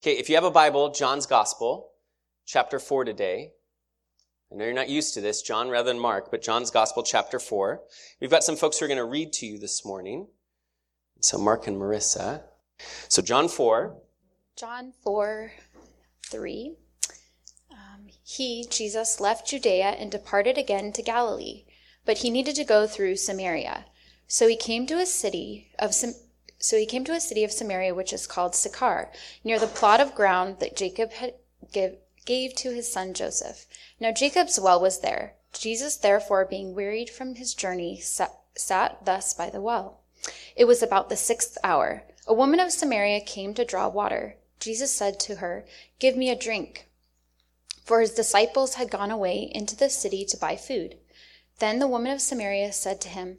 Okay, if you have a Bible, John's Gospel, chapter 4 today. I know you're not used to this, John rather than Mark, but John's Gospel, chapter 4. We've got some folks who are going to read to you this morning. So, Mark and Marissa. So, John 4. John 4 3. Um, he, Jesus, left Judea and departed again to Galilee, but he needed to go through Samaria. So he came to a city of Sam- so he came to a city of Samaria which is called Sychar, near the plot of ground that Jacob had give, gave to his son Joseph. Now Jacob's well was there. Jesus, therefore, being wearied from his journey, sat, sat thus by the well. It was about the sixth hour. A woman of Samaria came to draw water. Jesus said to her, Give me a drink. For his disciples had gone away into the city to buy food. Then the woman of Samaria said to him,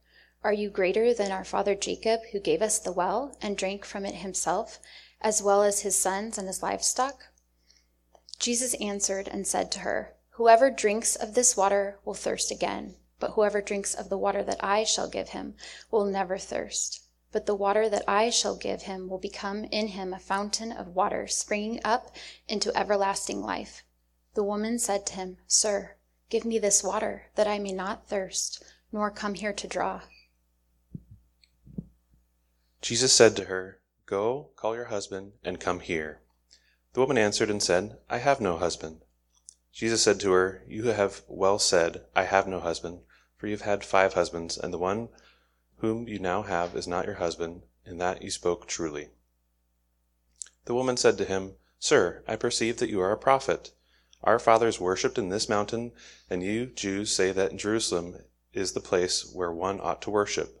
Are you greater than our father Jacob, who gave us the well and drank from it himself, as well as his sons and his livestock? Jesus answered and said to her, Whoever drinks of this water will thirst again, but whoever drinks of the water that I shall give him will never thirst. But the water that I shall give him will become in him a fountain of water springing up into everlasting life. The woman said to him, Sir, give me this water, that I may not thirst, nor come here to draw. Jesus said to her, Go, call your husband, and come here. The woman answered and said, I have no husband. Jesus said to her, You have well said, I have no husband, for you have had five husbands, and the one whom you now have is not your husband, in that you spoke truly. The woman said to him, Sir, I perceive that you are a prophet. Our fathers worshipped in this mountain, and you Jews say that Jerusalem is the place where one ought to worship.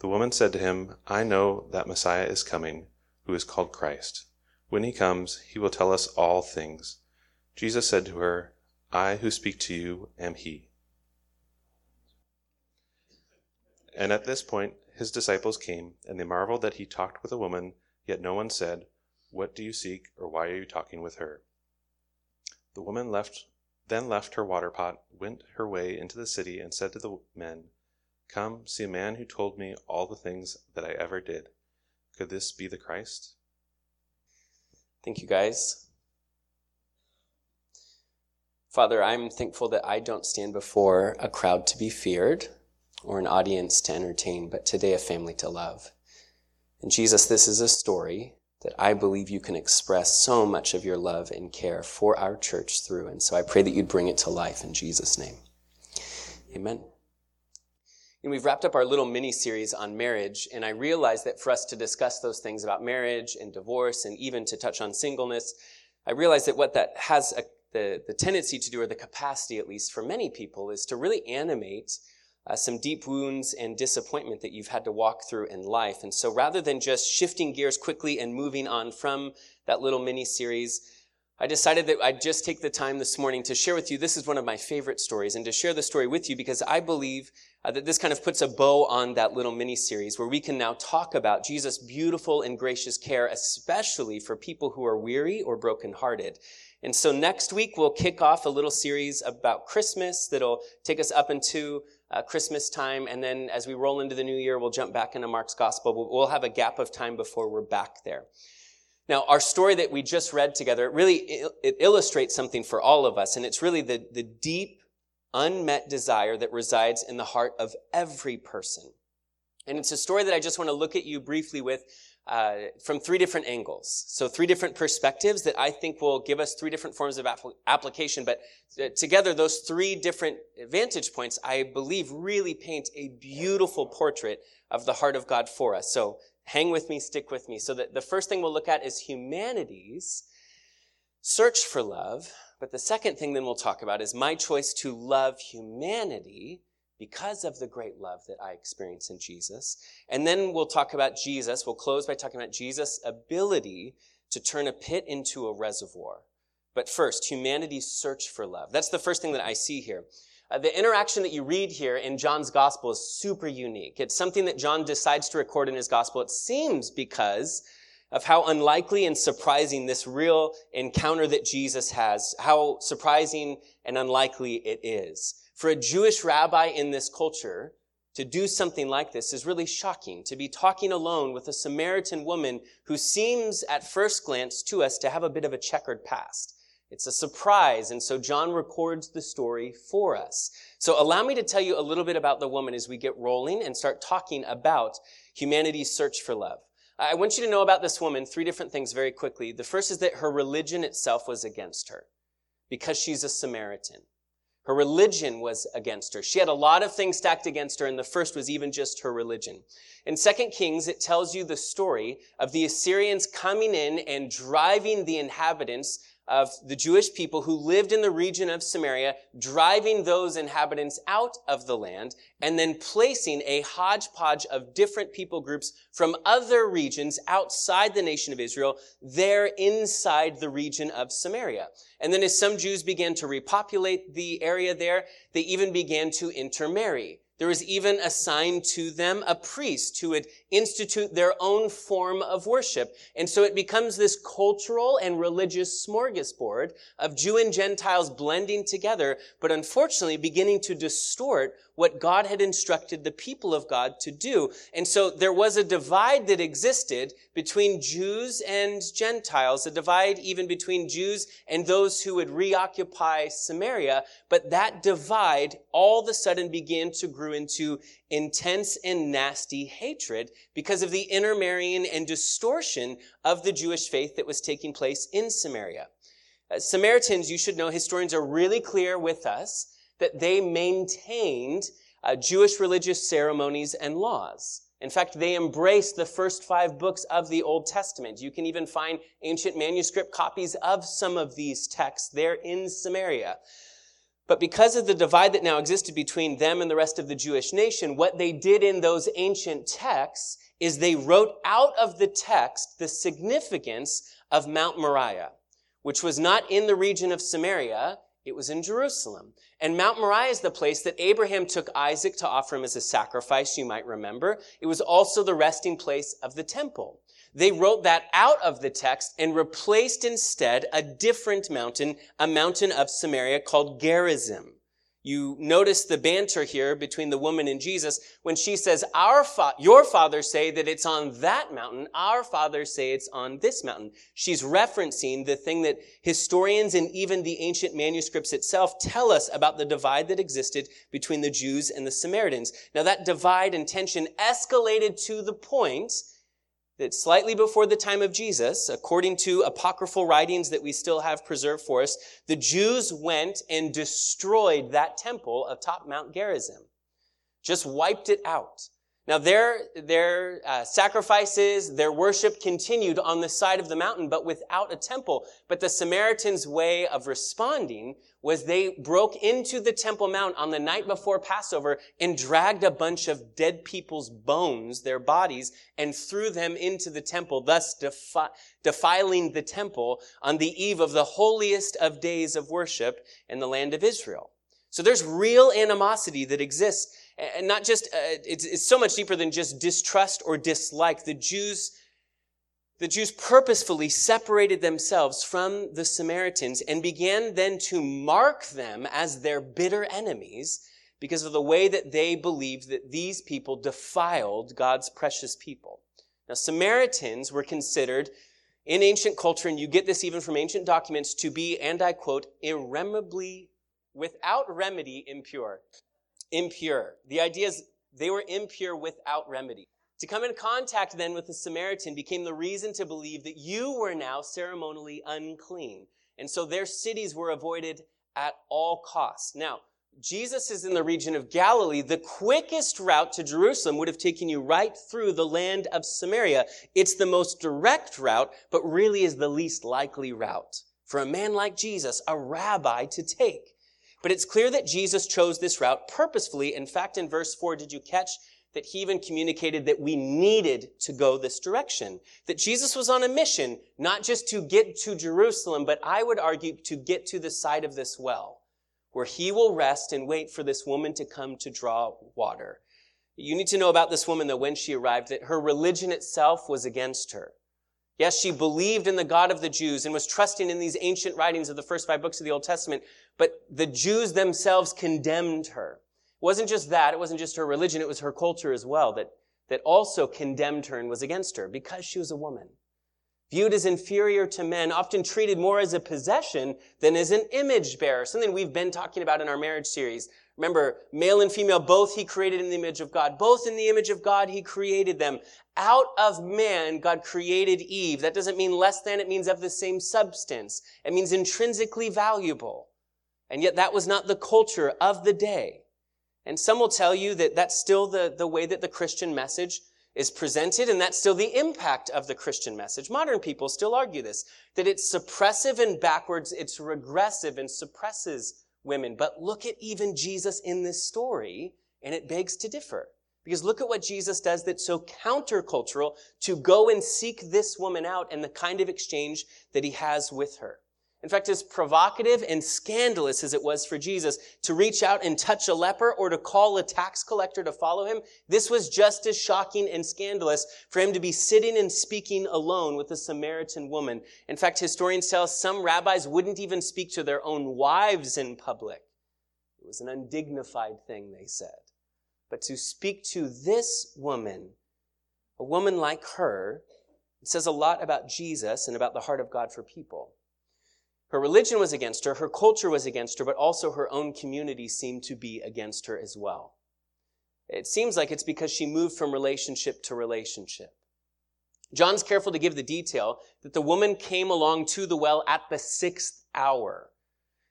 The woman said to him, I know that Messiah is coming, who is called Christ. When he comes, he will tell us all things. Jesus said to her, I who speak to you am he. And at this point his disciples came, and they marveled that he talked with a woman, yet no one said, What do you seek, or why are you talking with her? The woman left then left her water pot, went her way into the city, and said to the men, Come, see a man who told me all the things that I ever did. Could this be the Christ? Thank you, guys. Father, I'm thankful that I don't stand before a crowd to be feared or an audience to entertain, but today a family to love. And Jesus, this is a story that I believe you can express so much of your love and care for our church through. And so I pray that you'd bring it to life in Jesus' name. Amen. And we've wrapped up our little mini series on marriage, and I realize that for us to discuss those things about marriage and divorce and even to touch on singleness, I realize that what that has a, the, the tendency to do, or the capacity at least for many people, is to really animate uh, some deep wounds and disappointment that you've had to walk through in life. And so rather than just shifting gears quickly and moving on from that little mini series, I decided that I'd just take the time this morning to share with you. This is one of my favorite stories and to share the story with you because I believe uh, that this kind of puts a bow on that little mini series where we can now talk about Jesus' beautiful and gracious care, especially for people who are weary or brokenhearted. And so next week we'll kick off a little series about Christmas that'll take us up into uh, Christmas time. And then as we roll into the new year, we'll jump back into Mark's gospel. We'll, we'll have a gap of time before we're back there. Now, our story that we just read together, it really it illustrates something for all of us, and it's really the, the deep, unmet desire that resides in the heart of every person. And it's a story that I just want to look at you briefly with uh, from three different angles. So three different perspectives that I think will give us three different forms of apl- application. But uh, together, those three different vantage points, I believe, really paint a beautiful portrait of the heart of God for us. So hang with me, stick with me. So that the first thing we'll look at is humanity's search for love. But the second thing then we'll talk about is my choice to love humanity because of the great love that I experience in Jesus. And then we'll talk about Jesus. We'll close by talking about Jesus' ability to turn a pit into a reservoir. But first, humanity's search for love. That's the first thing that I see here. Uh, the interaction that you read here in John's gospel is super unique. It's something that John decides to record in his gospel. It seems because of how unlikely and surprising this real encounter that Jesus has, how surprising and unlikely it is. For a Jewish rabbi in this culture, to do something like this is really shocking. To be talking alone with a Samaritan woman who seems at first glance to us to have a bit of a checkered past. It's a surprise, and so John records the story for us. So allow me to tell you a little bit about the woman as we get rolling and start talking about humanity's search for love. I want you to know about this woman three different things very quickly. The first is that her religion itself was against her because she's a Samaritan. Her religion was against her. She had a lot of things stacked against her, and the first was even just her religion. In 2 Kings, it tells you the story of the Assyrians coming in and driving the inhabitants of the Jewish people who lived in the region of Samaria, driving those inhabitants out of the land, and then placing a hodgepodge of different people groups from other regions outside the nation of Israel there inside the region of Samaria. And then as some Jews began to repopulate the area there, they even began to intermarry. There was even assigned to them a priest who would institute their own form of worship. And so it becomes this cultural and religious smorgasbord of Jew and Gentiles blending together, but unfortunately beginning to distort what God had instructed the people of God to do. And so there was a divide that existed between Jews and Gentiles, a divide even between Jews and those who would reoccupy Samaria. But that divide all of a sudden began to grow into intense and nasty hatred because of the intermarrying and distortion of the Jewish faith that was taking place in Samaria. Uh, Samaritans, you should know, historians are really clear with us that they maintained uh, Jewish religious ceremonies and laws. In fact, they embraced the first five books of the Old Testament. You can even find ancient manuscript copies of some of these texts there in Samaria. But because of the divide that now existed between them and the rest of the Jewish nation, what they did in those ancient texts is they wrote out of the text the significance of Mount Moriah, which was not in the region of Samaria. It was in Jerusalem. And Mount Moriah is the place that Abraham took Isaac to offer him as a sacrifice, you might remember. It was also the resting place of the temple. They wrote that out of the text and replaced instead a different mountain, a mountain of Samaria called Gerizim. You notice the banter here between the woman and Jesus when she says, our fa- your fathers say that it's on that mountain. Our fathers say it's on this mountain. She's referencing the thing that historians and even the ancient manuscripts itself tell us about the divide that existed between the Jews and the Samaritans. Now that divide and tension escalated to the point that slightly before the time of Jesus, according to apocryphal writings that we still have preserved for us, the Jews went and destroyed that temple atop Mount Gerizim. Just wiped it out. Now their, their uh, sacrifices, their worship continued on the side of the mountain, but without a temple. But the Samaritans' way of responding was they broke into the Temple Mount on the night before Passover and dragged a bunch of dead people's bones, their bodies, and threw them into the temple, thus defi- defiling the temple on the eve of the holiest of days of worship in the land of Israel. So there's real animosity that exists. And not just, uh, it's, it's so much deeper than just distrust or dislike. The Jews the Jews purposefully separated themselves from the Samaritans and began then to mark them as their bitter enemies because of the way that they believed that these people defiled God's precious people. Now, Samaritans were considered in ancient culture, and you get this even from ancient documents, to be, and I quote, irremediably, without remedy, impure. Impure. The idea is they were impure without remedy. To come in contact then with the Samaritan became the reason to believe that you were now ceremonially unclean. And so their cities were avoided at all costs. Now, Jesus is in the region of Galilee. The quickest route to Jerusalem would have taken you right through the land of Samaria. It's the most direct route, but really is the least likely route for a man like Jesus, a rabbi, to take. But it's clear that Jesus chose this route purposefully. In fact, in verse 4, did you catch that he even communicated that we needed to go this direction? That Jesus was on a mission, not just to get to Jerusalem, but I would argue to get to the side of this well, where he will rest and wait for this woman to come to draw water. You need to know about this woman that when she arrived, that her religion itself was against her. Yes, she believed in the God of the Jews and was trusting in these ancient writings of the first five books of the Old Testament, but the Jews themselves condemned her. It wasn't just that, it wasn't just her religion, it was her culture as well that, that also condemned her and was against her because she was a woman. Viewed as inferior to men, often treated more as a possession than as an image bearer. Something we've been talking about in our marriage series. Remember, male and female, both he created in the image of God. Both in the image of God, he created them. Out of man, God created Eve. That doesn't mean less than, it means of the same substance. It means intrinsically valuable. And yet that was not the culture of the day. And some will tell you that that's still the, the way that the Christian message is presented, and that's still the impact of the Christian message. Modern people still argue this, that it's suppressive and backwards, it's regressive and suppresses women. But look at even Jesus in this story, and it begs to differ. Because look at what Jesus does that's so countercultural to go and seek this woman out and the kind of exchange that he has with her. In fact, as provocative and scandalous as it was for Jesus to reach out and touch a leper or to call a tax collector to follow him, this was just as shocking and scandalous for him to be sitting and speaking alone with a Samaritan woman. In fact, historians tell us some rabbis wouldn't even speak to their own wives in public. It was an undignified thing, they said. But to speak to this woman, a woman like her, it says a lot about Jesus and about the heart of God for people. Her religion was against her, her culture was against her, but also her own community seemed to be against her as well. It seems like it's because she moved from relationship to relationship. John's careful to give the detail that the woman came along to the well at the sixth hour.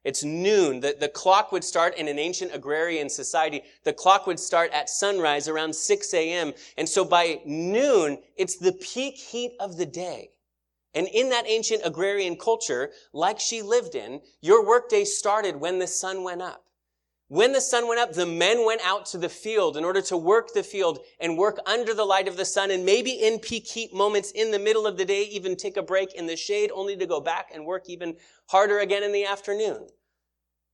It's noon. The, the clock would start in an ancient agrarian society. The clock would start at sunrise around 6 a.m. And so by noon, it's the peak heat of the day. And in that ancient agrarian culture, like she lived in, your workday started when the sun went up. When the sun went up, the men went out to the field in order to work the field and work under the light of the sun and maybe in peak heat moments in the middle of the day, even take a break in the shade only to go back and work even harder again in the afternoon.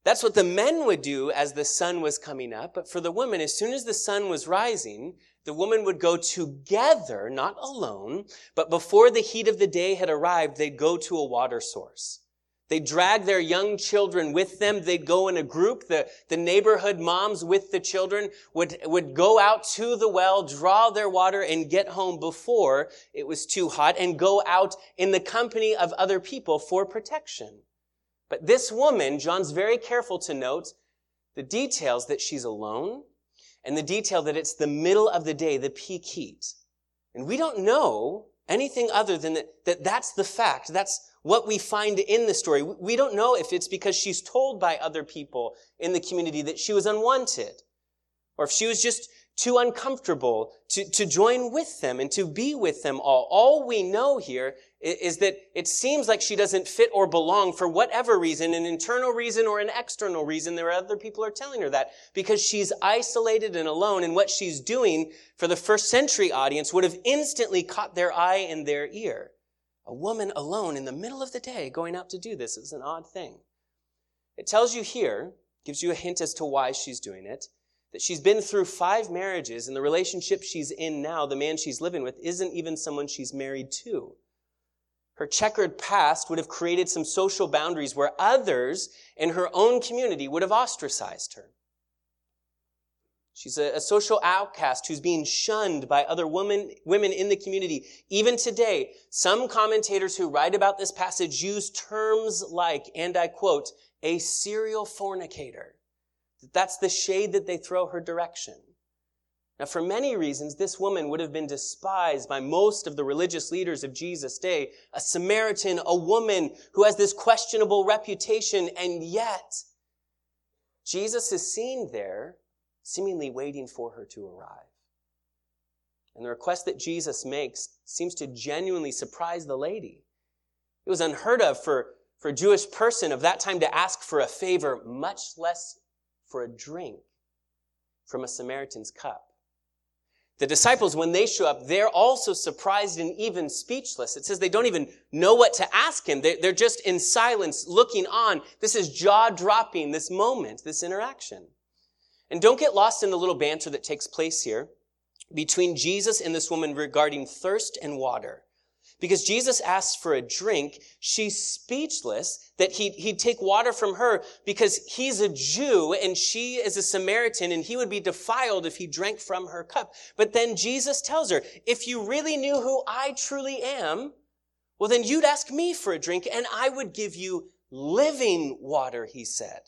That's what the men would do as the sun was coming up. But for the women, as soon as the sun was rising, the woman would go together, not alone, but before the heat of the day had arrived, they'd go to a water source. They'd drag their young children with them. They'd go in a group. The, the neighborhood moms with the children would, would go out to the well, draw their water, and get home before it was too hot, and go out in the company of other people for protection. But this woman, John's very careful to note the details that she's alone, and the detail that it's the middle of the day, the peak heat. And we don't know anything other than that, that that's the fact. That's what we find in the story. We don't know if it's because she's told by other people in the community that she was unwanted, or if she was just too uncomfortable to, to join with them and to be with them all. All we know here is that it seems like she doesn't fit or belong for whatever reason, an internal reason or an external reason. There are other people are telling her that because she's isolated and alone and what she's doing for the first century audience would have instantly caught their eye and their ear. A woman alone in the middle of the day going out to do this is an odd thing. It tells you here, gives you a hint as to why she's doing it, that she's been through five marriages and the relationship she's in now, the man she's living with, isn't even someone she's married to. Her checkered past would have created some social boundaries where others in her own community would have ostracized her. She's a, a, social outcast who's being shunned by other women, women in the community. Even today, some commentators who write about this passage use terms like, and I quote, a serial fornicator. That's the shade that they throw her direction. Now, for many reasons, this woman would have been despised by most of the religious leaders of Jesus' day. A Samaritan, a woman who has this questionable reputation, and yet Jesus is seen there, seemingly waiting for her to arrive. And the request that Jesus makes seems to genuinely surprise the lady. It was unheard of for, for a Jewish person of that time to ask for a favor, much less for a drink from a Samaritan's cup. The disciples, when they show up, they're also surprised and even speechless. It says they don't even know what to ask him. They're just in silence, looking on. This is jaw dropping, this moment, this interaction. And don't get lost in the little banter that takes place here between Jesus and this woman regarding thirst and water. Because Jesus asks for a drink, she's speechless that he'd, he'd take water from her because he's a Jew and she is a Samaritan and he would be defiled if he drank from her cup. But then Jesus tells her, if you really knew who I truly am, well, then you'd ask me for a drink and I would give you living water, he said.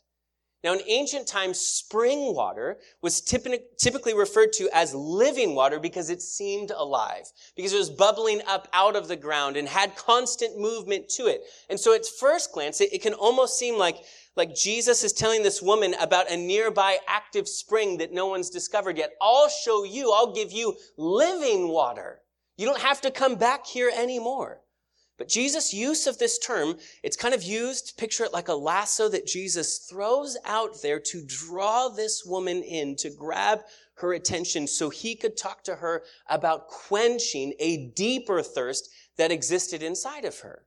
Now, in ancient times, spring water was typically referred to as living water because it seemed alive, because it was bubbling up out of the ground and had constant movement to it. And so at first glance, it, it can almost seem like, like Jesus is telling this woman about a nearby active spring that no one's discovered yet. I'll show you, I'll give you living water. You don't have to come back here anymore. But Jesus' use of this term, it's kind of used, picture it like a lasso that Jesus throws out there to draw this woman in, to grab her attention so he could talk to her about quenching a deeper thirst that existed inside of her.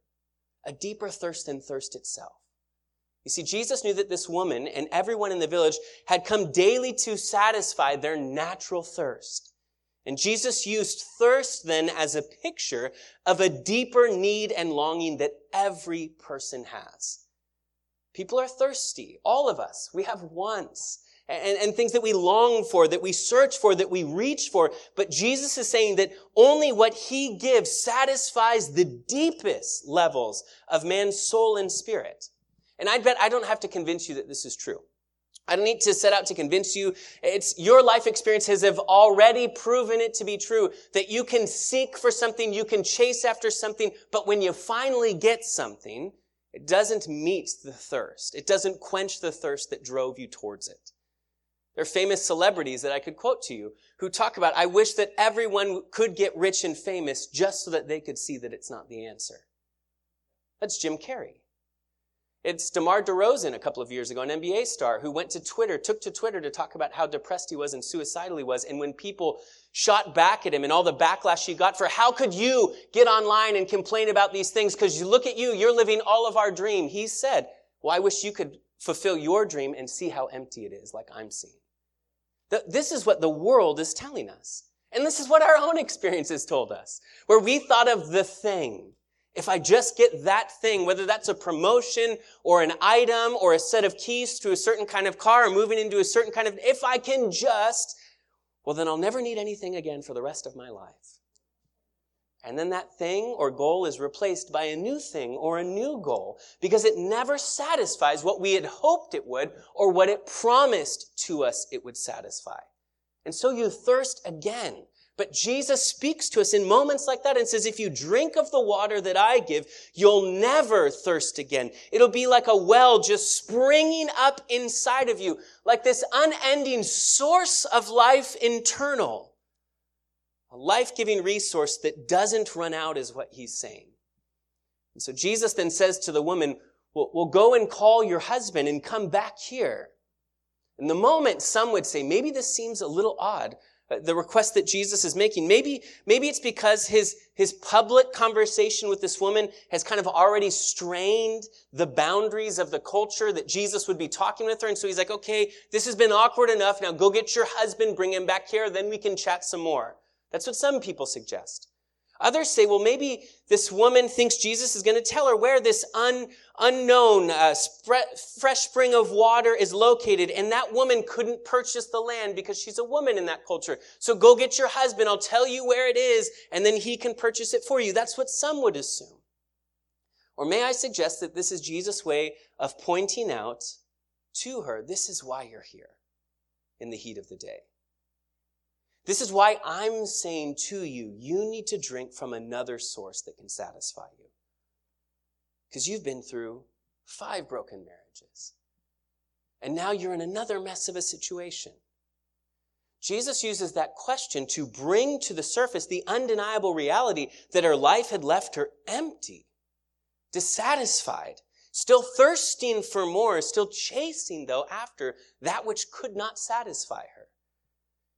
A deeper thirst than thirst itself. You see, Jesus knew that this woman and everyone in the village had come daily to satisfy their natural thirst. And Jesus used thirst then as a picture of a deeper need and longing that every person has. People are thirsty. All of us. We have wants and, and things that we long for, that we search for, that we reach for. But Jesus is saying that only what he gives satisfies the deepest levels of man's soul and spirit. And I bet I don't have to convince you that this is true. I don't need to set out to convince you. It's your life experiences have already proven it to be true that you can seek for something, you can chase after something, but when you finally get something, it doesn't meet the thirst. It doesn't quench the thirst that drove you towards it. There are famous celebrities that I could quote to you who talk about, I wish that everyone could get rich and famous just so that they could see that it's not the answer. That's Jim Carrey. It's DeMar DeRozan a couple of years ago, an NBA star who went to Twitter, took to Twitter to talk about how depressed he was and suicidal he was. And when people shot back at him and all the backlash he got for how could you get online and complain about these things? Because you look at you, you're living all of our dream. He said, well, I wish you could fulfill your dream and see how empty it is like I'm seeing. This is what the world is telling us. And this is what our own experiences told us, where we thought of the thing if I just get that thing, whether that's a promotion or an item or a set of keys to a certain kind of car or moving into a certain kind of, if I can just, well, then I'll never need anything again for the rest of my life. And then that thing or goal is replaced by a new thing or a new goal because it never satisfies what we had hoped it would or what it promised to us it would satisfy. And so you thirst again but Jesus speaks to us in moments like that and says, if you drink of the water that I give, you'll never thirst again. It'll be like a well just springing up inside of you, like this unending source of life internal. A life-giving resource that doesn't run out is what he's saying. And so Jesus then says to the woman, well, well go and call your husband and come back here. In the moment, some would say, maybe this seems a little odd Uh, the request that Jesus is making. Maybe, maybe it's because his, his public conversation with this woman has kind of already strained the boundaries of the culture that Jesus would be talking with her. And so he's like, okay, this has been awkward enough. Now go get your husband, bring him back here, then we can chat some more. That's what some people suggest. Others say, well, maybe this woman thinks Jesus is going to tell her where this un, unknown uh, fresh spring of water is located, and that woman couldn't purchase the land because she's a woman in that culture. So go get your husband. I'll tell you where it is, and then he can purchase it for you. That's what some would assume. Or may I suggest that this is Jesus' way of pointing out to her, this is why you're here in the heat of the day. This is why I'm saying to you, you need to drink from another source that can satisfy you. Because you've been through five broken marriages. And now you're in another mess of a situation. Jesus uses that question to bring to the surface the undeniable reality that her life had left her empty, dissatisfied, still thirsting for more, still chasing, though, after that which could not satisfy her.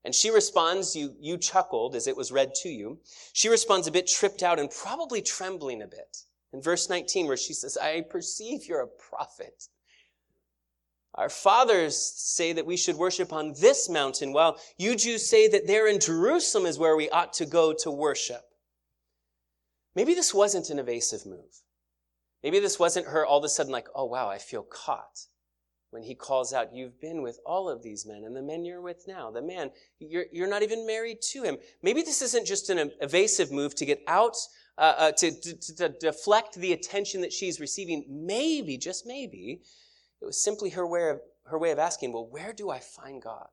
And she responds, you, you chuckled as it was read to you. She responds a bit tripped out and probably trembling a bit. In verse 19, where she says, I perceive you're a prophet. Our fathers say that we should worship on this mountain, while you Jews say that there in Jerusalem is where we ought to go to worship. Maybe this wasn't an evasive move. Maybe this wasn't her all of a sudden like, oh wow, I feel caught. When he calls out, you've been with all of these men and the men you're with now, the man, you're, you're not even married to him. Maybe this isn't just an evasive move to get out, uh, uh, to, to, to deflect the attention that she's receiving. Maybe, just maybe, it was simply her way of, her way of asking, well, where do I find God?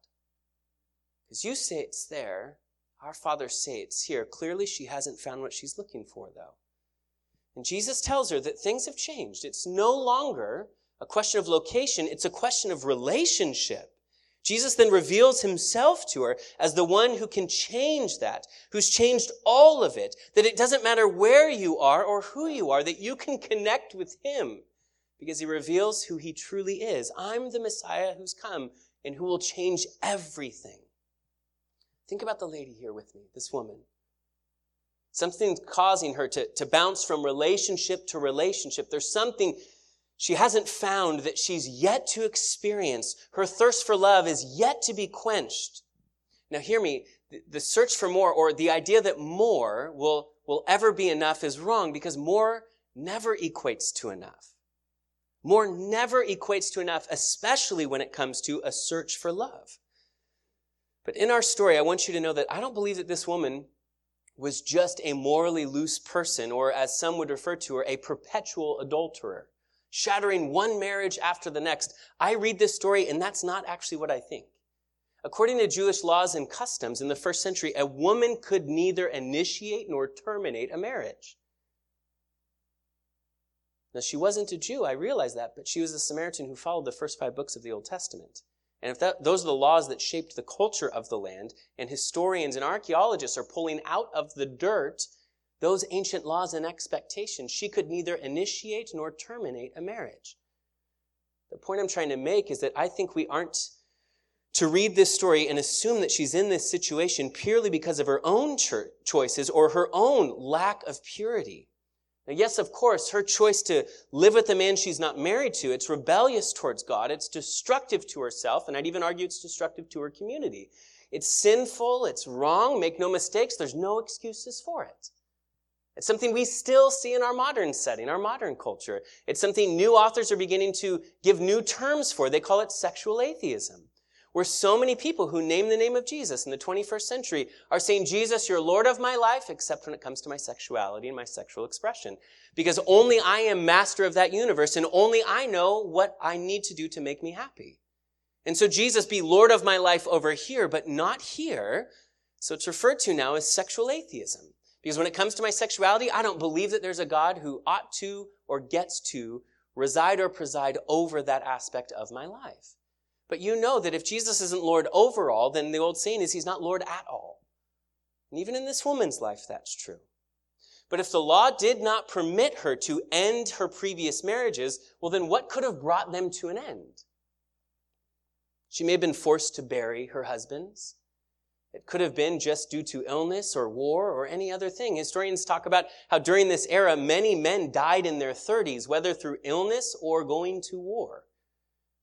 Because you say it's there. Our fathers say it's here. Clearly, she hasn't found what she's looking for, though. And Jesus tells her that things have changed. It's no longer a question of location, it's a question of relationship. Jesus then reveals himself to her as the one who can change that, who's changed all of it, that it doesn't matter where you are or who you are, that you can connect with him because he reveals who he truly is. I'm the Messiah who's come and who will change everything. Think about the lady here with me, this woman. Something's causing her to, to bounce from relationship to relationship. There's something she hasn't found that she's yet to experience. Her thirst for love is yet to be quenched. Now hear me, the search for more or the idea that more will, will ever be enough is wrong because more never equates to enough. More never equates to enough, especially when it comes to a search for love. But in our story, I want you to know that I don't believe that this woman was just a morally loose person, or as some would refer to her, a perpetual adulterer, shattering one marriage after the next. I read this story, and that's not actually what I think. According to Jewish laws and customs in the first century, a woman could neither initiate nor terminate a marriage. Now, she wasn't a Jew, I realize that, but she was a Samaritan who followed the first five books of the Old Testament. And if that, those are the laws that shaped the culture of the land, and historians and archaeologists are pulling out of the dirt those ancient laws and expectations, she could neither initiate nor terminate a marriage. The point I'm trying to make is that I think we aren't to read this story and assume that she's in this situation purely because of her own choices or her own lack of purity. Now, yes, of course, her choice to live with a man she's not married to, it's rebellious towards God. It's destructive to herself, and I'd even argue it's destructive to her community. It's sinful. It's wrong. Make no mistakes. There's no excuses for it. It's something we still see in our modern setting, our modern culture. It's something new authors are beginning to give new terms for. They call it sexual atheism where so many people who name the name of Jesus in the 21st century are saying, Jesus, you're Lord of my life, except when it comes to my sexuality and my sexual expression. Because only I am master of that universe and only I know what I need to do to make me happy. And so Jesus be Lord of my life over here, but not here. So it's referred to now as sexual atheism. Because when it comes to my sexuality, I don't believe that there's a God who ought to or gets to reside or preside over that aspect of my life. But you know that if Jesus isn't Lord over all, then the old saying is he's not Lord at all. And even in this woman's life, that's true. But if the law did not permit her to end her previous marriages, well, then what could have brought them to an end? She may have been forced to bury her husbands. It could have been just due to illness or war or any other thing. Historians talk about how during this era, many men died in their 30s, whether through illness or going to war.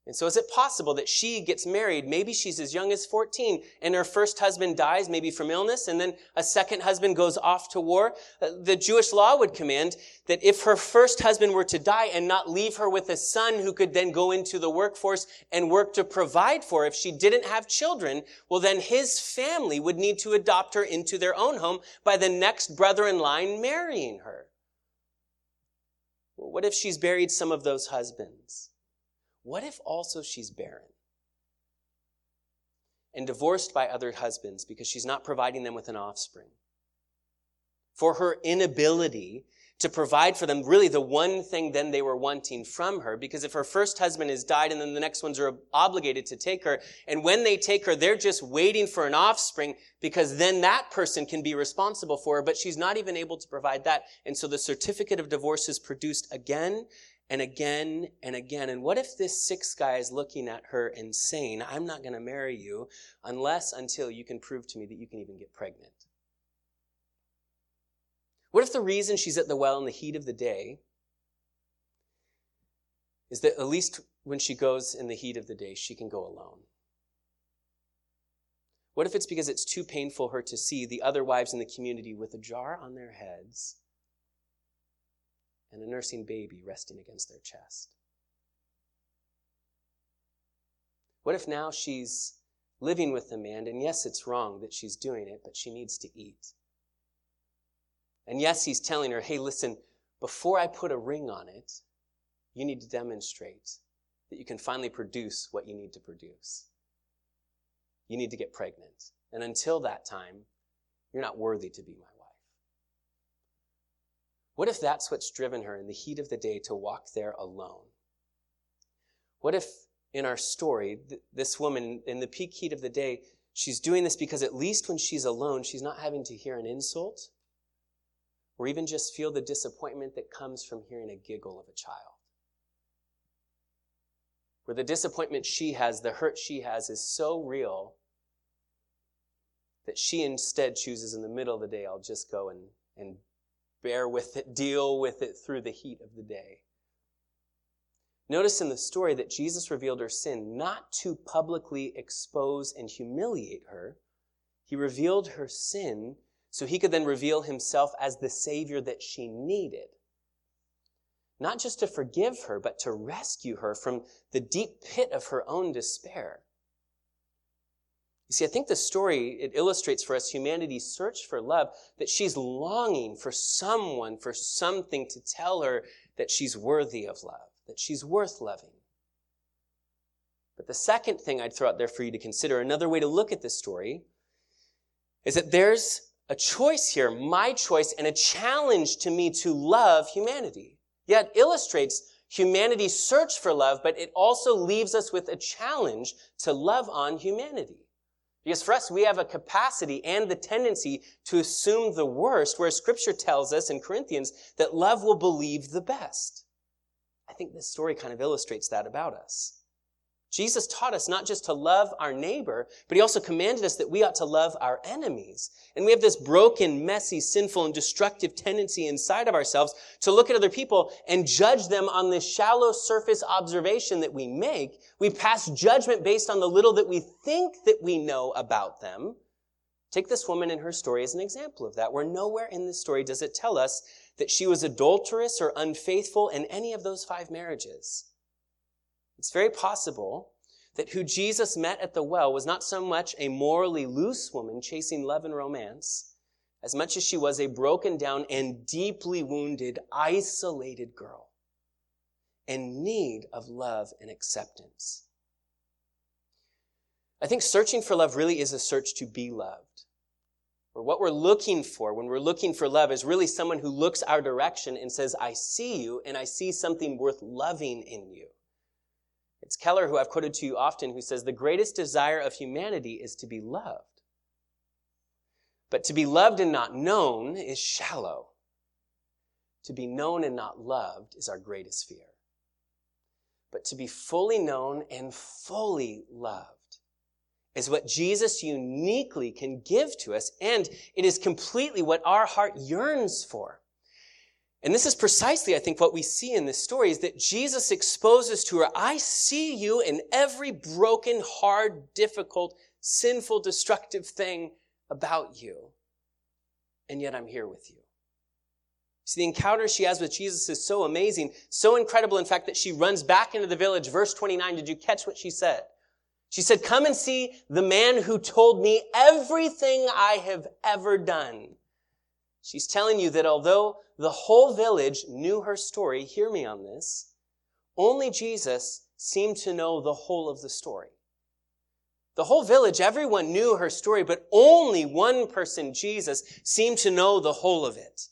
And so is it possible that she gets married, maybe she's as young as 14, and her first husband dies, maybe from illness, and then a second husband goes off to war? Uh, the Jewish law would command that if her first husband were to die and not leave her with a son who could then go into the workforce and work to provide for if she didn't have children, well then his family would need to adopt her into their own home by the next brother in line marrying her. Well, what if she's buried some of those husbands? What if also she's barren? and divorced by other husbands because she's not providing them with an offspring. For her inability to provide for them really the one thing then they were wanting from her because if her first husband has died and then the next ones are obligated to take her and when they take her they're just waiting for an offspring because then that person can be responsible for her but she's not even able to provide that and so the certificate of divorce is produced again and again and again and what if this sixth guy is looking at her and saying i'm not going to marry you unless until you can prove to me that you can even get pregnant what if the reason she's at the well in the heat of the day is that at least when she goes in the heat of the day, she can go alone? What if it's because it's too painful her to see the other wives in the community with a jar on their heads and a nursing baby resting against their chest? What if now she's living with the man, and yes, it's wrong that she's doing it, but she needs to eat? And yes, he's telling her, hey, listen, before I put a ring on it, you need to demonstrate that you can finally produce what you need to produce. You need to get pregnant. And until that time, you're not worthy to be my. What if that's what's driven her in the heat of the day to walk there alone? What if in our story, th- this woman in the peak heat of the day, she's doing this because at least when she's alone, she's not having to hear an insult or even just feel the disappointment that comes from hearing a giggle of a child. Where the disappointment she has, the hurt she has, is so real that she instead chooses in the middle of the day, I'll just go and, and bear with it, deal with it through the heat of the day. Notice in the story that Jesus revealed her sin not to publicly expose and humiliate her. He revealed her sin so he could then reveal himself as the Savior that she needed. Not just to forgive her, but to rescue her from the deep pit of her own despair. You see, I think the story, it illustrates for us humanity's search for love, that she's longing for someone, for something to tell her that she's worthy of love, that she's worth loving. But the second thing I'd throw out there for you to consider, another way to look at this story, is that there's a choice here, my choice, and a challenge to me to love humanity. Yet illustrates humanity's search for love, but it also leaves us with a challenge to love on humanity. Because for us, we have a capacity and the tendency to assume the worst, where scripture tells us in Corinthians that love will believe the best. I think this story kind of illustrates that about us. Jesus taught us not just to love our neighbor, but he also commanded us that we ought to love our enemies. And we have this broken, messy, sinful, and destructive tendency inside of ourselves to look at other people and judge them on this shallow surface observation that we make. We pass judgment based on the little that we think that we know about them. Take this woman and her story as an example of that, where nowhere in this story does it tell us that she was adulterous or unfaithful in any of those five marriages. It's very possible that who Jesus met at the well was not so much a morally loose woman chasing love and romance, as much as she was a broken down and deeply wounded, isolated girl in need of love and acceptance. I think searching for love really is a search to be loved. Or what we're looking for when we're looking for love is really someone who looks our direction and says, I see you and I see something worth loving in you. It's Keller, who I've quoted to you often, who says the greatest desire of humanity is to be loved. But to be loved and not known is shallow. To be known and not loved is our greatest fear. But to be fully known and fully loved is what Jesus uniquely can give to us, and it is completely what our heart yearns for. And this is precisely, I think, what we see in this story is that Jesus exposes to her, I see you in every broken, hard, difficult, sinful, destructive thing about you. And yet I'm here with you. See, the encounter she has with Jesus is so amazing, so incredible, in fact, that she runs back into the village. Verse 29, did you catch what she said? She said, Come and see the man who told me everything I have ever done. She's telling you that although the whole village knew her story, hear me on this, only Jesus seemed to know the whole of the story. The whole village, everyone knew her story, but only one person, Jesus, seemed to know the whole of it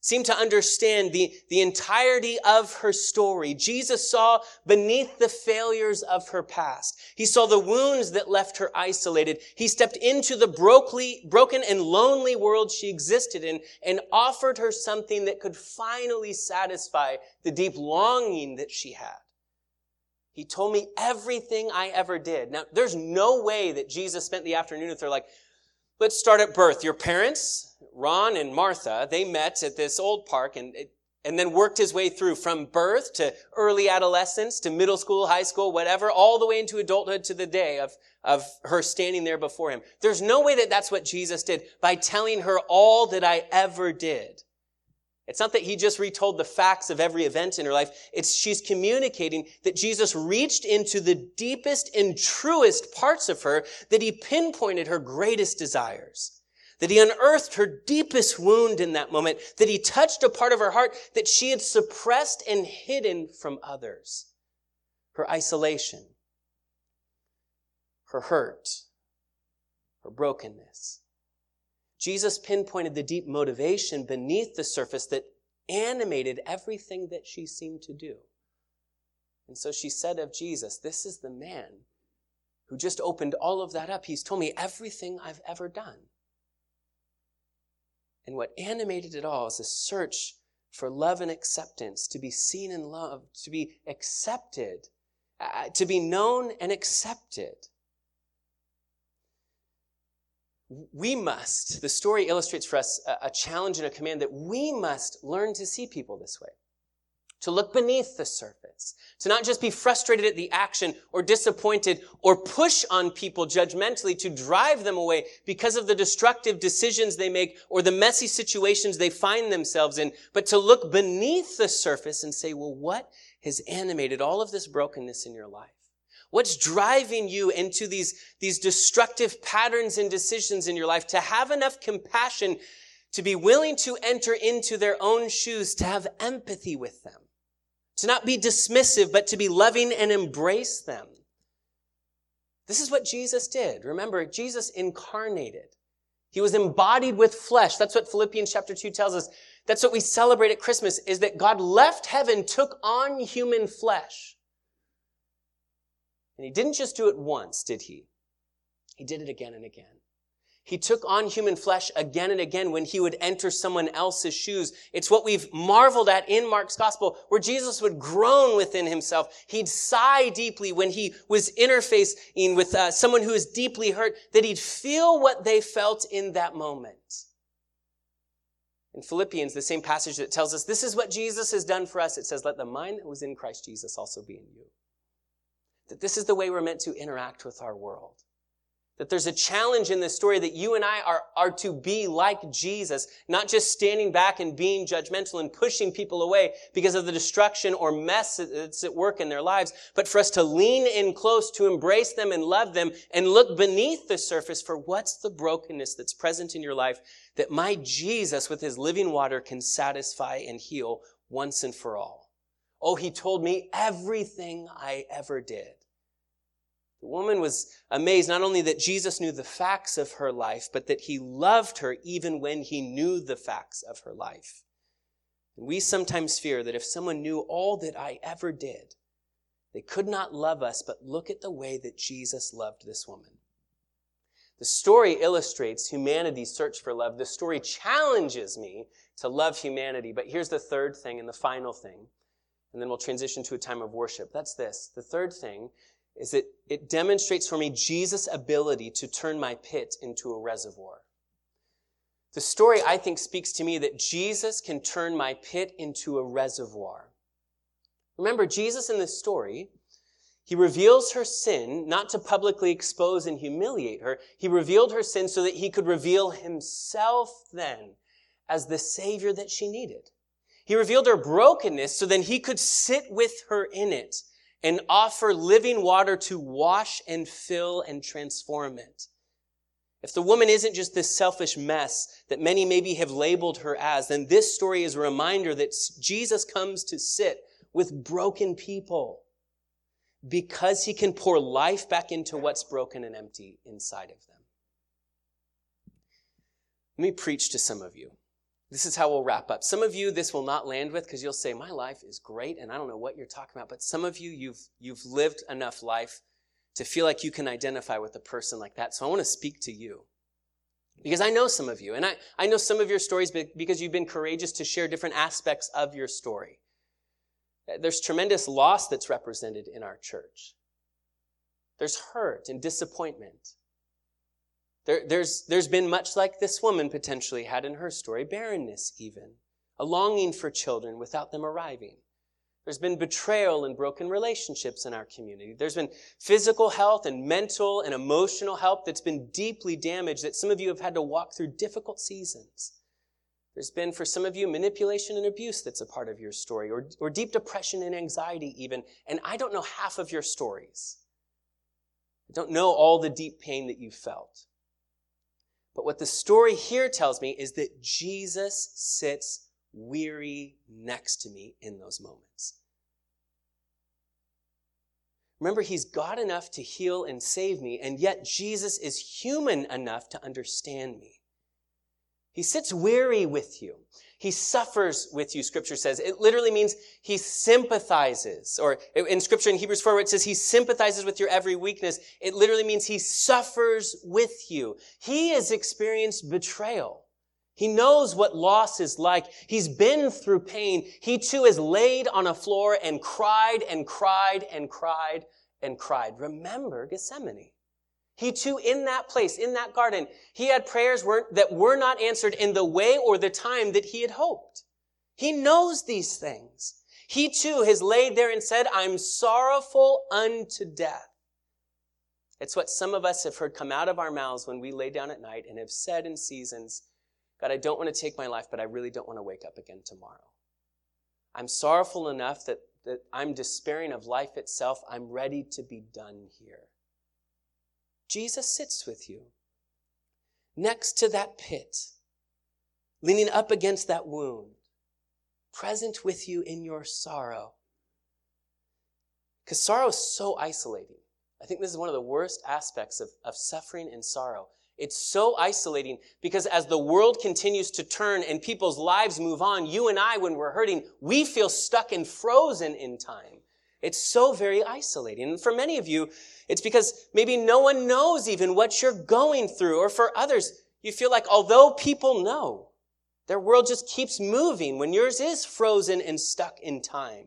seemed to understand the, the entirety of her story. Jesus saw beneath the failures of her past. He saw the wounds that left her isolated. He stepped into the brokely, broken and lonely world she existed in and offered her something that could finally satisfy the deep longing that she had. He told me everything I ever did. Now, there's no way that Jesus spent the afternoon with her like, let's start at birth. Your parents, Ron and Martha, they met at this old park and, and then worked his way through from birth to early adolescence to middle school, high school, whatever, all the way into adulthood to the day of, of her standing there before him. There's no way that that's what Jesus did by telling her all that I ever did. It's not that he just retold the facts of every event in her life. It's she's communicating that Jesus reached into the deepest and truest parts of her, that he pinpointed her greatest desires that he unearthed her deepest wound in that moment, that he touched a part of her heart that she had suppressed and hidden from others. Her isolation, her hurt, her brokenness. Jesus pinpointed the deep motivation beneath the surface that animated everything that she seemed to do. And so she said of Jesus, This is the man who just opened all of that up. He's told me everything I've ever done. And what animated it all is a search for love and acceptance, to be seen and loved, to be accepted, uh, to be known and accepted. We must, the story illustrates for us a, a challenge and a command that we must learn to see people this way to look beneath the surface, to not just be frustrated at the action or disappointed or push on people judgmentally to drive them away because of the destructive decisions they make or the messy situations they find themselves in, but to look beneath the surface and say, well, what has animated all of this brokenness in your life? What's driving you into these, these destructive patterns and decisions in your life to have enough compassion to be willing to enter into their own shoes, to have empathy with them? To not be dismissive, but to be loving and embrace them. This is what Jesus did. Remember, Jesus incarnated. He was embodied with flesh. That's what Philippians chapter 2 tells us. That's what we celebrate at Christmas, is that God left heaven, took on human flesh. And he didn't just do it once, did he? He did it again and again. He took on human flesh again and again when he would enter someone else's shoes. It's what we've marveled at in Mark's gospel, where Jesus would groan within himself. He'd sigh deeply when he was interfacing with uh, someone who is deeply hurt, that he'd feel what they felt in that moment. In Philippians, the same passage that tells us this is what Jesus has done for us, it says, let the mind that was in Christ Jesus also be in you. That this is the way we're meant to interact with our world. That there's a challenge in this story that you and I are, are to be like Jesus, not just standing back and being judgmental and pushing people away because of the destruction or mess that's at work in their lives, but for us to lean in close to embrace them and love them and look beneath the surface for what's the brokenness that's present in your life that my Jesus with his living water can satisfy and heal once and for all. Oh, he told me everything I ever did. The woman was amazed not only that Jesus knew the facts of her life, but that he loved her even when he knew the facts of her life. We sometimes fear that if someone knew all that I ever did, they could not love us, but look at the way that Jesus loved this woman. The story illustrates humanity's search for love. The story challenges me to love humanity. But here's the third thing and the final thing. And then we'll transition to a time of worship. That's this. The third thing is that it demonstrates for me Jesus' ability to turn my pit into a reservoir. The story, I think, speaks to me that Jesus can turn my pit into a reservoir. Remember, Jesus in this story, he reveals her sin not to publicly expose and humiliate her. He revealed her sin so that he could reveal himself then as the Savior that she needed. He revealed her brokenness so then he could sit with her in it and offer living water to wash and fill and transform it. If the woman isn't just this selfish mess that many maybe have labeled her as, then this story is a reminder that Jesus comes to sit with broken people. because he can pour life back into what's broken and empty inside of them. Let me preach to some of you. This is how we'll wrap up. Some of you, this will not land with because you'll say, My life is great and I don't know what you're talking about. But some of you, you've, you've lived enough life to feel like you can identify with a person like that. So I want to speak to you. Because I know some of you, and I, I know some of your stories because you've been courageous to share different aspects of your story. Eh, there's tremendous loss that's represented in our church. There's hurt and disappointment. There, there's, there's been much like this woman potentially had in her story, barrenness even, a longing for children without them arriving. There's been betrayal and broken relationships in our community. There's been physical health and mental and emotional health that's been deeply damaged, that some of you have had to walk through difficult seasons. There's been, for some of you, manipulation and abuse that's a part of your story, or, or deep depression and anxiety, even. And I don't know half of your stories. I don't know all the deep pain that you felt. But what the story here tells me is that Jesus sits weary next to me in those moments. Remember, he's God enough to heal and save me, and yet Jesus is human enough to understand me. He sits weary with you. He suffers with you, scripture says. It literally means he sympathizes. Or in scripture in Hebrews 4, it says he sympathizes with your every weakness, it literally means he suffers with you. He has experienced betrayal. He knows what loss is like. He's been through pain. He too has laid on a floor and cried and cried and cried and cried. Remember Gethsemane. He too, in that place, in that garden, he had prayers that were not answered in the way or the time that he had hoped. He knows these things. He too has laid there and said, I'm sorrowful unto death. It's what some of us have heard come out of our mouths when we lay down at night and have said in seasons, God, I don't want to take my life, but I really don't want to wake up again tomorrow. I'm sorrowful enough that, that I'm despairing of life itself. I'm ready to be done here. Jesus sits with you next to that pit, leaning up against that wound, present with you in your sorrow. Because sorrow is so isolating. I think this is one of the worst aspects of, of suffering and sorrow it's so isolating because as the world continues to turn and people's lives move on, you and I, when we're hurting, we feel stuck and frozen in time. It's so very isolating. And for many of you, it's because maybe no one knows even what you're going through. Or for others, you feel like although people know, their world just keeps moving when yours is frozen and stuck in time.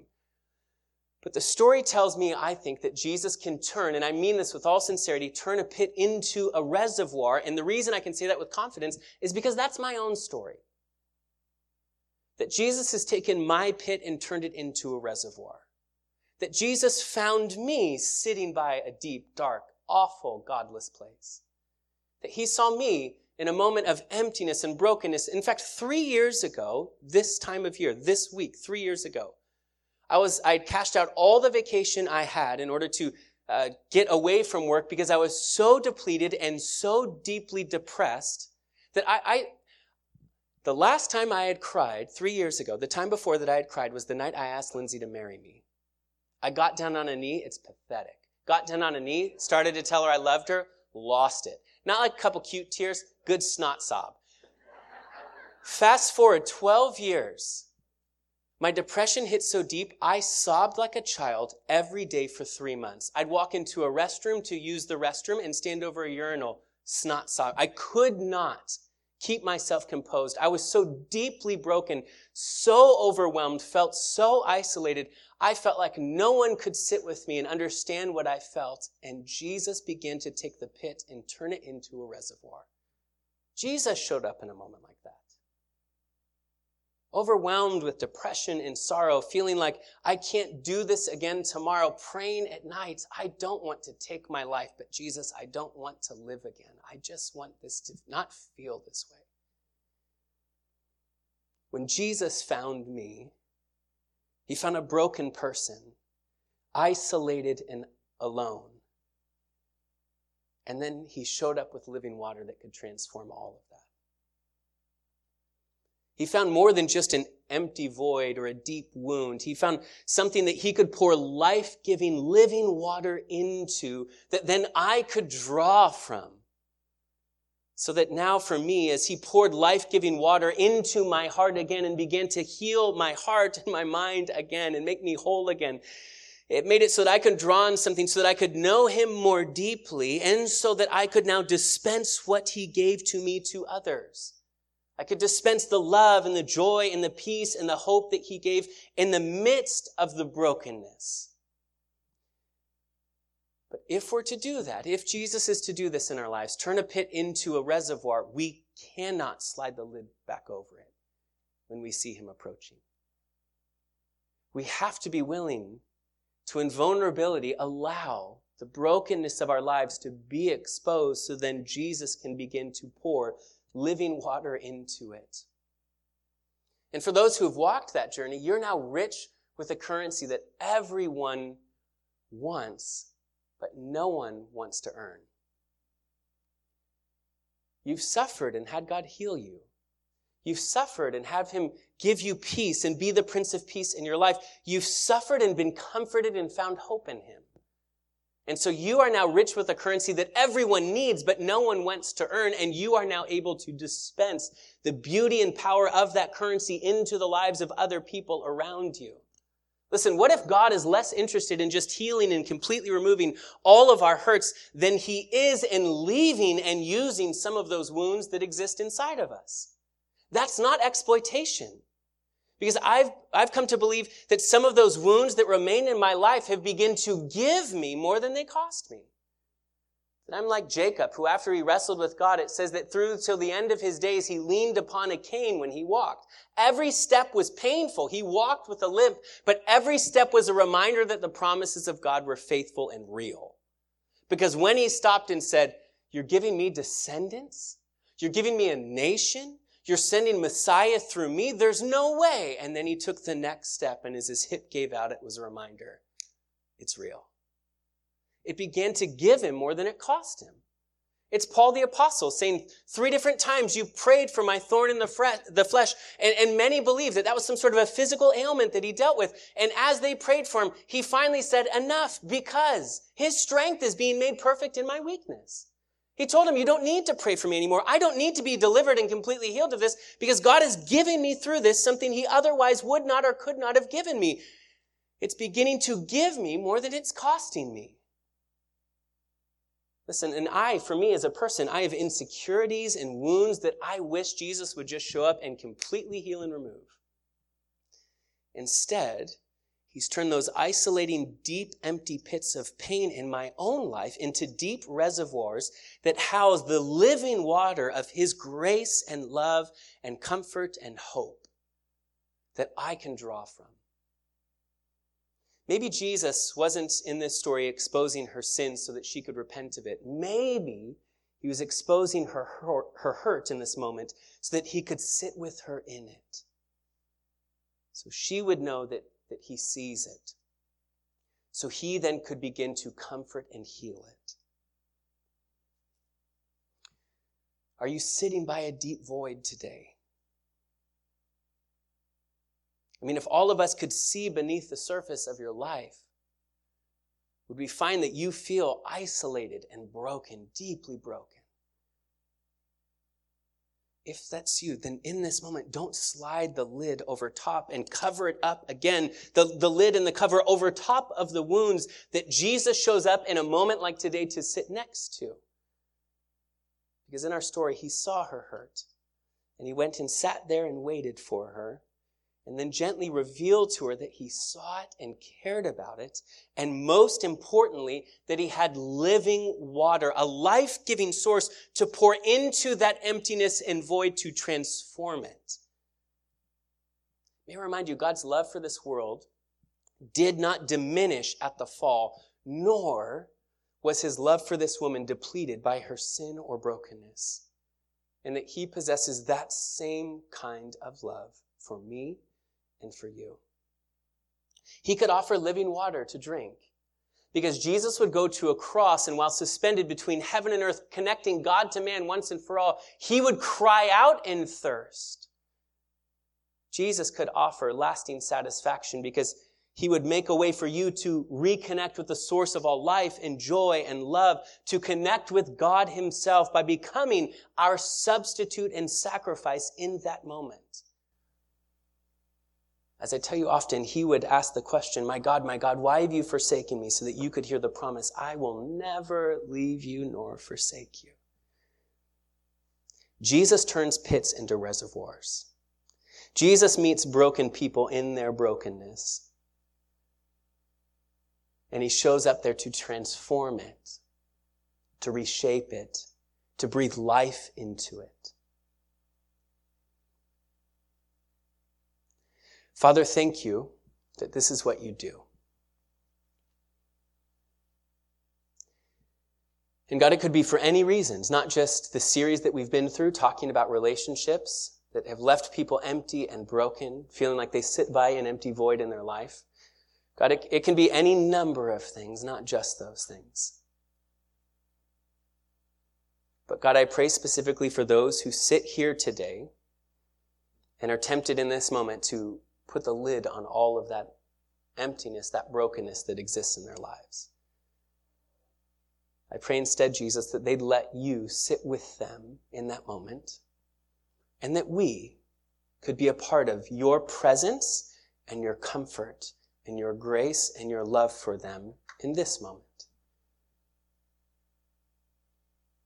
But the story tells me, I think, that Jesus can turn, and I mean this with all sincerity, turn a pit into a reservoir. And the reason I can say that with confidence is because that's my own story. That Jesus has taken my pit and turned it into a reservoir. That Jesus found me sitting by a deep, dark, awful, godless place. That he saw me in a moment of emptiness and brokenness. In fact, three years ago, this time of year, this week, three years ago, I was, I'd cashed out all the vacation I had in order to uh, get away from work because I was so depleted and so deeply depressed that I, I, the last time I had cried, three years ago, the time before that I had cried was the night I asked Lindsay to marry me. I got down on a knee. It's pathetic. Got down on a knee, started to tell her I loved her, lost it. Not like a couple cute tears, good snot sob. Fast forward 12 years. My depression hit so deep, I sobbed like a child every day for three months. I'd walk into a restroom to use the restroom and stand over a urinal, snot sob. I could not keep myself composed. I was so deeply broken, so overwhelmed, felt so isolated. I felt like no one could sit with me and understand what I felt. And Jesus began to take the pit and turn it into a reservoir. Jesus showed up in a moment like that overwhelmed with depression and sorrow, feeling like I can't do this again tomorrow, praying at night, I don't want to take my life, but Jesus, I don't want to live again. I just want this to not feel this way. When Jesus found me, he found a broken person, isolated and alone. And then he showed up with living water that could transform all of that. He found more than just an empty void or a deep wound. He found something that he could pour life-giving, living water into that then I could draw from. So that now for me, as he poured life-giving water into my heart again and began to heal my heart and my mind again and make me whole again, it made it so that I could draw on something so that I could know him more deeply and so that I could now dispense what he gave to me to others. I could dispense the love and the joy and the peace and the hope that he gave in the midst of the brokenness. But if we're to do that, if Jesus is to do this in our lives, turn a pit into a reservoir, we cannot slide the lid back over it when we see him approaching. We have to be willing to, in vulnerability, allow the brokenness of our lives to be exposed so then Jesus can begin to pour living water into it. And for those who have walked that journey, you're now rich with a currency that everyone wants, but no one wants to earn. You've suffered and had God heal you. You've suffered and have Him give you peace and be the Prince of Peace in your life. You've suffered and been comforted and found hope in Him. And so you are now rich with a currency that everyone needs, but no one wants to earn, and you are now able to dispense the beauty and power of that currency into the lives of other people around you. Listen, what if God is less interested in just healing and completely removing all of our hurts than he is in leaving and using some of those wounds that exist inside of us? That's not exploitation. Because I've, I've come to believe that some of those wounds that remain in my life have begun to give me more than they cost me. And I'm like Jacob, who after he wrestled with God, it says that through till the end of his days, he leaned upon a cane when he walked. Every step was painful. He walked with a limp, but every step was a reminder that the promises of God were faithful and real. Because when he stopped and said, you're giving me descendants? You're giving me a nation? You're sending Messiah through me? There's no way. And then he took the next step, and as his hip gave out, it was a reminder it's real. It began to give him more than it cost him. It's Paul the apostle saying three different times, you prayed for my thorn in the, fre- the flesh. And, and many believe that that was some sort of a physical ailment that he dealt with. And as they prayed for him, he finally said, enough, because his strength is being made perfect in my weakness. He told him, you don't need to pray for me anymore. I don't need to be delivered and completely healed of this because God is giving me through this something he otherwise would not or could not have given me. It's beginning to give me more than it's costing me. Listen, and I, for me as a person, I have insecurities and wounds that I wish Jesus would just show up and completely heal and remove. Instead, He's turned those isolating, deep, empty pits of pain in my own life into deep reservoirs that house the living water of His grace and love and comfort and hope that I can draw from. Maybe Jesus wasn't in this story exposing her sin so that she could repent of it. Maybe he was exposing her, her, her hurt in this moment so that he could sit with her in it. So she would know that that he sees it. So he then could begin to comfort and heal it. Are you sitting by a deep void today? I mean, if all of us could see beneath the surface of your life, would we find that you feel isolated and broken, deeply broken? if that's you, then in this moment, don't slide the lid over top and cover it up again. The, the lid and the cover over top of the wounds that Jesus shows up in a moment like today to sit next to. Because in our story, he saw her hurt and he went and sat there and waited for her and then gently revealed to her that he saw it and cared about it. And most importantly, that he had living water, a life-giving source to pour into that emptiness and void to transform it. May I remind you, God's love for this world did not diminish at the fall, nor was his love for this woman depleted by her sin or brokenness. And that he possesses that same kind of love for me and for you. He could offer living water to drink because Jesus would go to a cross and while suspended between heaven and earth, connecting God to man once and for all, he would cry out in thirst. Jesus could offer lasting satisfaction because he would make a way for you to reconnect with the source of all life and joy and love, to connect with God himself by becoming our substitute and sacrifice in that moment. As I tell you often, he would ask the question, My God, my God, why have you forsaken me? So that you could hear the promise, I will never leave you nor forsake you. Jesus turns pits into reservoirs. Jesus meets broken people in their brokenness. And he shows up there to transform it, to reshape it, to breathe life into it. Father, thank you that this is what you do. And God, it could be for any reasons, not just the series that we've been through talking about relationships that have left people empty and broken, feeling like they sit by an empty void in their life. God, it, it can be any number of things, not just those things. But God, I pray specifically for those who sit here today and are tempted in this moment to put the lid on all of that emptiness, that brokenness that exists in their lives. I pray instead, Jesus, that they'd let you sit with them in that moment and that we could be a part of your presence and your comfort and your grace and your love for them in this moment.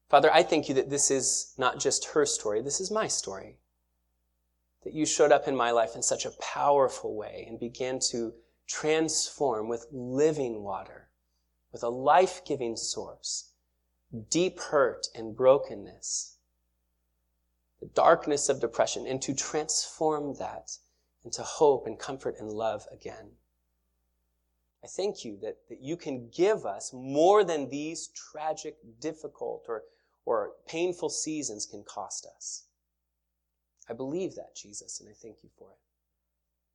Father, I thank you that this is not just her story, this is my story. That you showed up in my life in such a powerful way and began to transform with living water, with a life giving source, deep hurt and brokenness, the darkness of depression, and to transform that into hope and comfort and love again. I thank you that, that you can give us more than these tragic, difficult, or, or painful seasons can cost us. I believe that, Jesus, and I thank you for it.